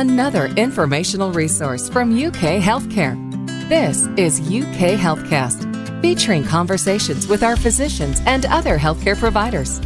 another informational resource from UK Healthcare. This is UK Healthcast, featuring conversations with our physicians and other healthcare providers.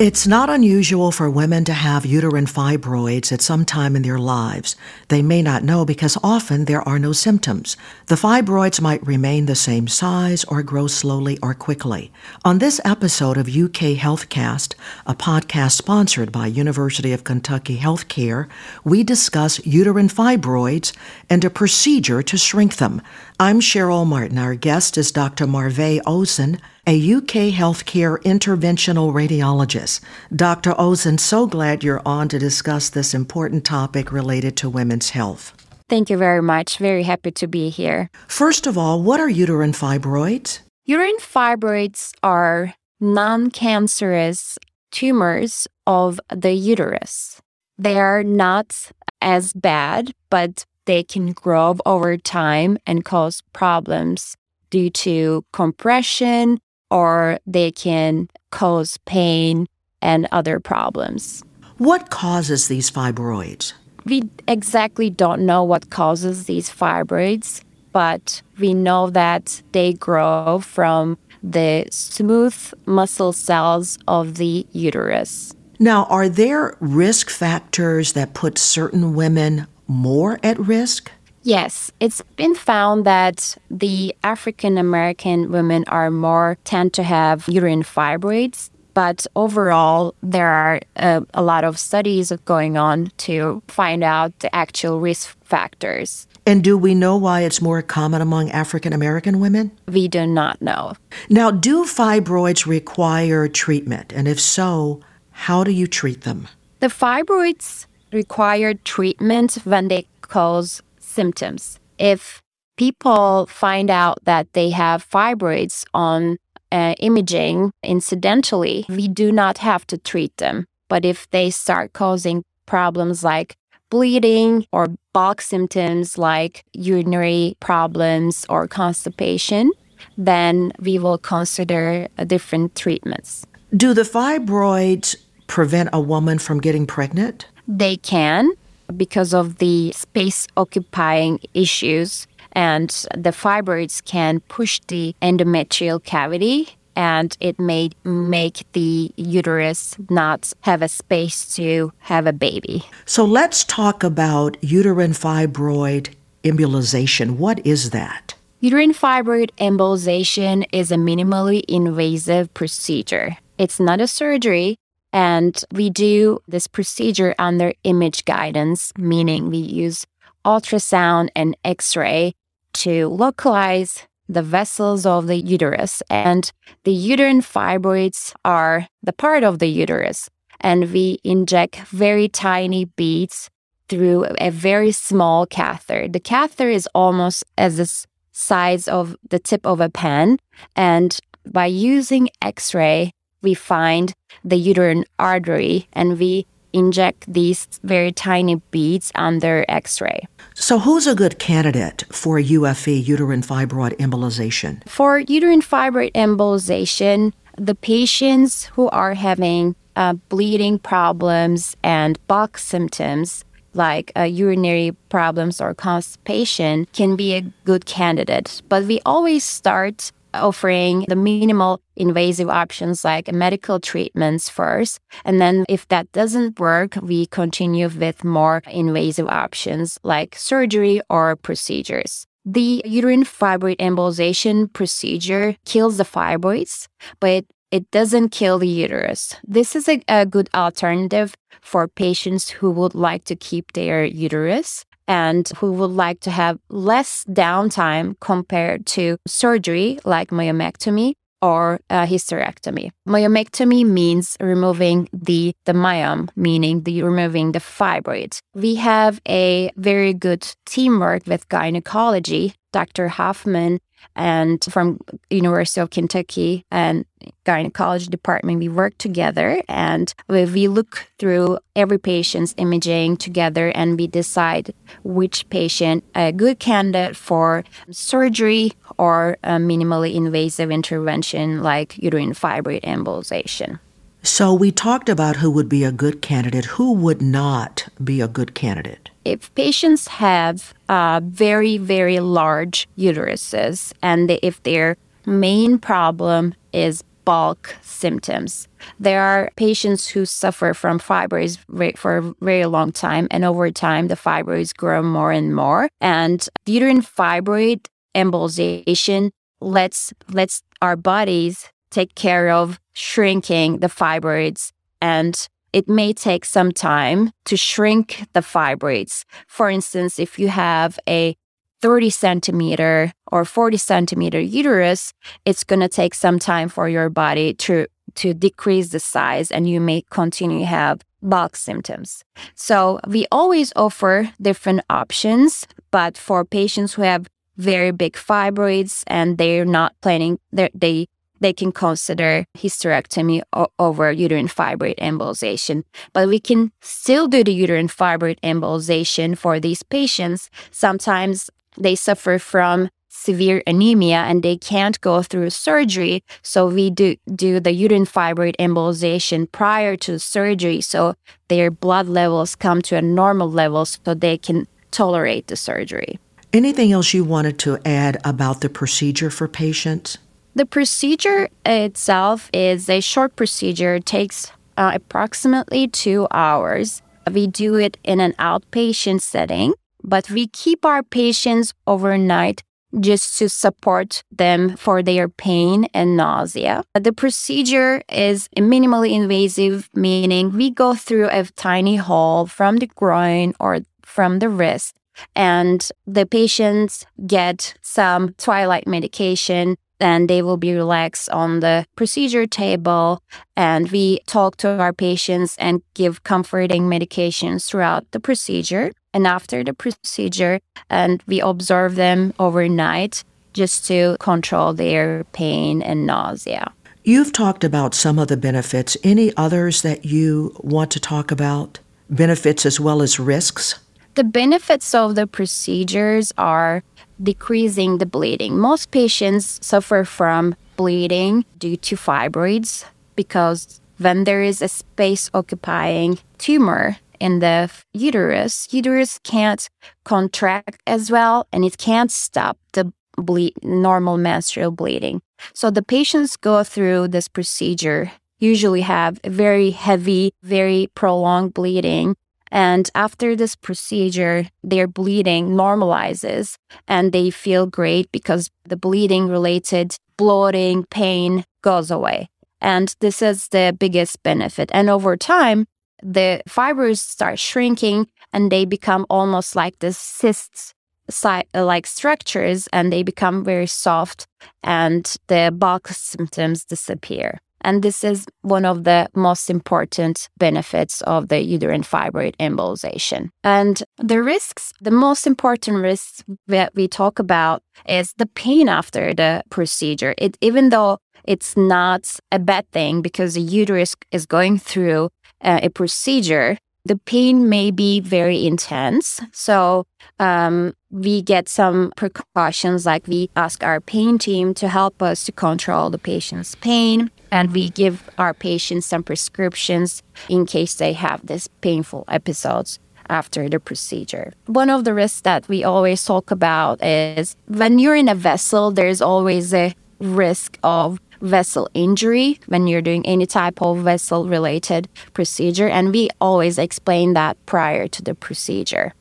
It's not unusual for women to have uterine fibroids at some time in their lives. They may not know because often there are no symptoms. The fibroids might remain the same size or grow slowly or quickly. On this episode of UK Healthcast, a podcast sponsored by University of Kentucky Healthcare, we discuss uterine fibroids and a procedure to shrink them. I'm Cheryl Martin. Our guest is Dr. Merve Ozen a UK healthcare interventional radiologist. Dr. Ozen, so glad you're on to discuss this important topic related to women's health. Thank you very much. Very happy to be here. First of all, what are uterine fibroids? Uterine fibroids are non cancerous tumors of the uterus. They are not as bad, but they can grow over time and cause problems due to compression, or they can cause pain and other problems. What causes these fibroids? We exactly don't know what causes these fibroids, but we know that they grow from the smooth muscle cells of the uterus. Now, are there risk factors that put certain women more at risk? Yes, it's been found that the African American women are more tend to have uterine fibroids, but overall there are uh, a lot of studies going on to find out the actual risk factors. And do we know why it's more common among African American women? We do not know. Now, do fibroids require treatment? And if so, how do you treat them? The fibroids require treatment when they cause symptoms. If people find out that they have fibroids on uh, imaging incidentally, we do not have to treat them. But if they start causing problems like bleeding or bulk symptoms like urinary problems or constipation, then we will consider different treatments. Do the fibroids prevent a woman from getting pregnant? They can because of the space occupying issues and the fibroids can push the endometrial cavity and it may make the uterus not have a space to have a baby. So let's talk about uterine fibroid embolization. What is that? Uterine fibroid embolization is a minimally invasive procedure. It's not a surgery, and we do this procedure under image guidance, meaning we use ultrasound and x ray to localize the vessels of the uterus. And the uterine fibroids are the part of the uterus. And we inject very tiny beads through a very small catheter. The catheter is almost as the size of the tip of a pen. And by using x ray, we find the uterine artery and we inject these very tiny beads under x ray. So, who's a good candidate for UFE, uterine fibroid embolization? For uterine fibroid embolization, the patients who are having uh, bleeding problems and bulk symptoms like uh, urinary problems or constipation can be a good candidate. But we always start offering the minimal invasive options like medical treatments first. And then if that doesn't work, we continue with more invasive options like surgery or procedures. The uterine fibroid embolization procedure kills the fibroids, but it doesn't kill the uterus. This is a, a good alternative for patients who would like to keep their uterus and who would like to have less downtime compared to surgery like myomectomy or a hysterectomy. Myomectomy means removing the, the myome, meaning the removing the fibroid. We have a very good teamwork with gynecology. Dr. Hoffman and from University of Kentucky and gynecology department, we work together and we, we look through every patient's imaging together and we decide which patient a good candidate for surgery or a minimally invasive intervention like uterine fibroid embolization. So we talked about who would be a good candidate. Who would not be a good candidate? If patients have uh, very, very large uteruses and if their main problem is bulk symptoms. There are patients who suffer from fibroids for a very long time, and over time, the fibroids grow more and more. And uterine fibroid embolization lets lets our bodies take care of shrinking the fibroids and it may take some time to shrink the fibroids. For instance, if you have a 30 centimeter or 40 centimeter uterus, it's going to take some time for your body to, to decrease the size and you may continue to have bulk symptoms. So we always offer different options, but for patients who have very big fibroids and they're not planning, their they they can consider hysterectomy over uterine fibroid embolization. But we can still do the uterine fibroid embolization for these patients. Sometimes they suffer from severe anemia and they can't go through surgery. So we do, do the uterine fibroid embolization prior to surgery so their blood levels come to a normal level so they can tolerate the surgery. Anything else you wanted to add about the procedure for patients? The procedure itself is a short procedure, it takes uh, approximately two hours. We do it in an outpatient setting, but we keep our patients overnight just to support them for their pain and nausea. The procedure is minimally invasive, meaning we go through a tiny hole from the groin or from the wrist, and the patients get some twilight medication and they will be relaxed on the procedure table. And we talk to our patients and give comforting medications throughout the procedure and after the procedure. And we observe them overnight just to control their pain and nausea. You've talked about some of the benefits. Any others that you want to talk about? Benefits as well as risks? The benefits of the procedures are decreasing the bleeding. Most patients suffer from bleeding due to fibroids because when there is a space occupying tumor in the uterus, uterus can't contract as well and it can't stop the bleed, normal menstrual bleeding. So the patients go through this procedure usually have very heavy, very prolonged bleeding and after this procedure, their bleeding normalizes and they feel great because the bleeding related bloating, pain goes away. And this is the biggest benefit. And over time, the fibers start shrinking and they become almost like the cysts like structures and they become very soft and the bulk symptoms disappear. And this is one of the most important benefits of the uterine fibroid embolization. And the risks, the most important risks that we talk about is the pain after the procedure. It, even though it's not a bad thing because the uterus is going through uh, a procedure, the pain may be very intense. So um, we get some precautions like we ask our pain team to help us to control the patient's pain and we give our patients some prescriptions in case they have these painful episodes after the procedure. One of the risks that we always talk about is when you're in a vessel, there's always a risk of vessel injury when you're doing any type of vessel related procedure. And we always explain that prior to the procedure.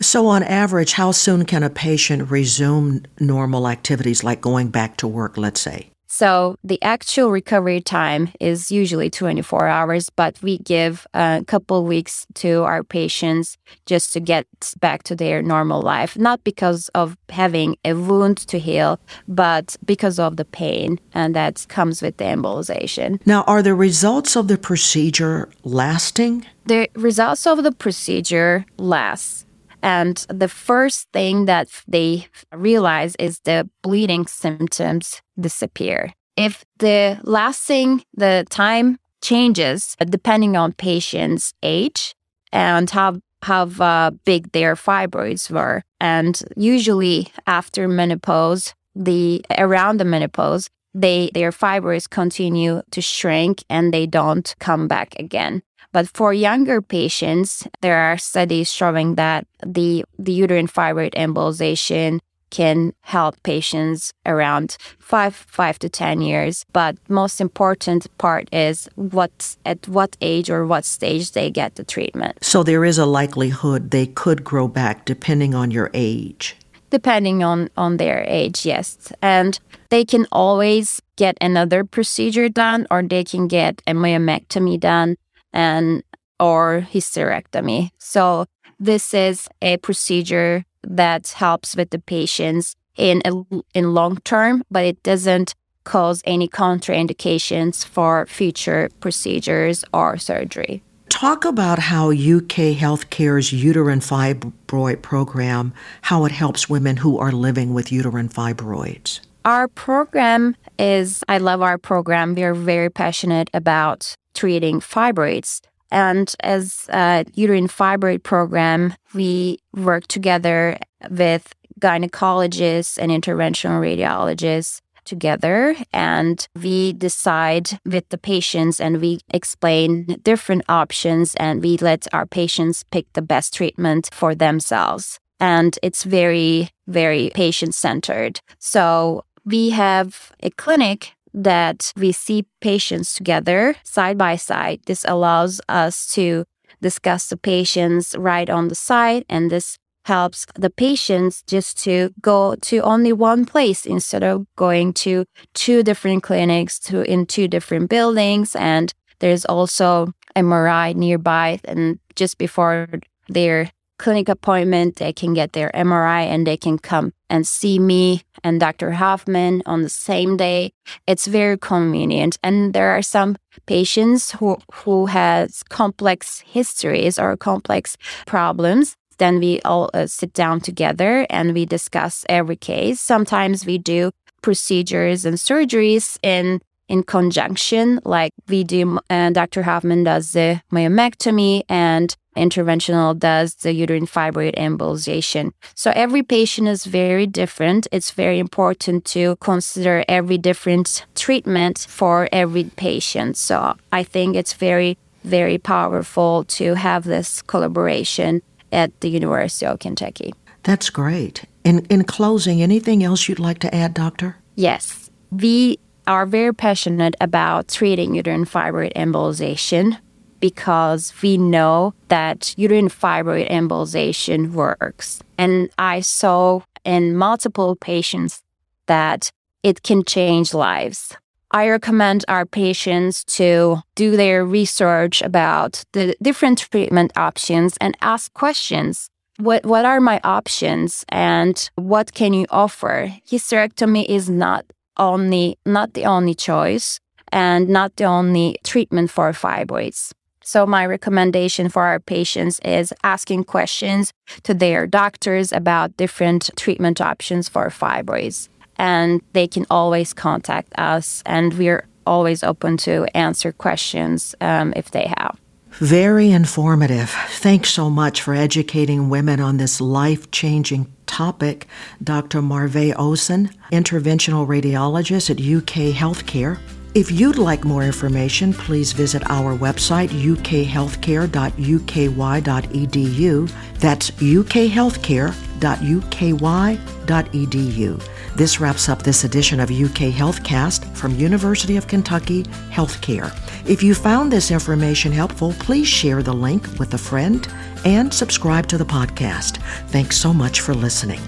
So, on average, how soon can a patient resume normal activities like going back to work, let's say? So the actual recovery time is usually 24 hours, but we give a couple weeks to our patients just to get back to their normal life, not because of having a wound to heal, but because of the pain and that comes with the embolization. Now, are the results of the procedure lasting? The results of the procedure last and the first thing that they realize is the bleeding symptoms disappear. If the lasting, the time changes depending on patient's age and how how uh, big their fibroids were, and usually after menopause, the around the menopause, they their fibroids continue to shrink and they don't come back again. But for younger patients, there are studies showing that the, the uterine fibroid embolization can help patients around five five to ten years. But most important part is what at what age or what stage they get the treatment. So there is a likelihood they could grow back depending on your age. Depending on on their age yes. And they can always get another procedure done or they can get a myomectomy done and or hysterectomy so this is a procedure that helps with the patients in a, in long term, but it doesn't cause any contraindications for future procedures or surgery. Talk about how UK Healthcare's uterine fibroid program, how it helps women who are living with uterine fibroids. Our program is I love our program. We are very passionate about treating fibroids. And as a uterine fibroid program, we work together with gynecologists and interventional radiologists together and we decide with the patients and we explain different options and we let our patients pick the best treatment for themselves and it's very very patient centered so we have a clinic that we see patients together side by side. This allows us to discuss the patients right on the side, and this helps the patients just to go to only one place instead of going to two different clinics to in two different buildings and there's also MRI nearby and just before their clinic appointment, they can get their MRI and they can come and see me and Dr. Hoffman on the same day. It's very convenient. And there are some patients who, who has complex histories or complex problems. Then we all uh, sit down together and we discuss every case. Sometimes we do procedures and surgeries in in conjunction. Like we do, uh, Dr. Hoffman does the myomectomy and interventional does the uterine fibroid embolization. So every patient is very different. It's very important to consider every different treatment for every patient. So I think it's very, very powerful to have this collaboration at the University of Kentucky. That's great. In, in closing, anything else you'd like to add, Doctor? Yes. We are very passionate about treating uterine fibroid embolization because we know that uterine fibroid embolization works. And I saw in multiple patients that it can change lives. I recommend our patients to do their research about the different treatment options and ask questions. What, what are my options and what can you offer? Hysterectomy is not only not the only choice and not the only treatment for fibroids. So, my recommendation for our patients is asking questions to their doctors about different treatment options for fibroids. And they can always contact us, and we're always open to answer questions um, if they have. Very informative. Thanks so much for educating women on this life changing topic. Dr. Merve Ozen, interventional radiologist at UK Healthcare. If you'd like more information, please visit our website, ukhealthcare.uky.edu. That's ukhealthcare.uky.edu. This wraps up this edition of UK Healthcast from University of Kentucky Healthcare. If you found this information helpful, please share the link with a friend and subscribe to the podcast. Thanks so much for listening.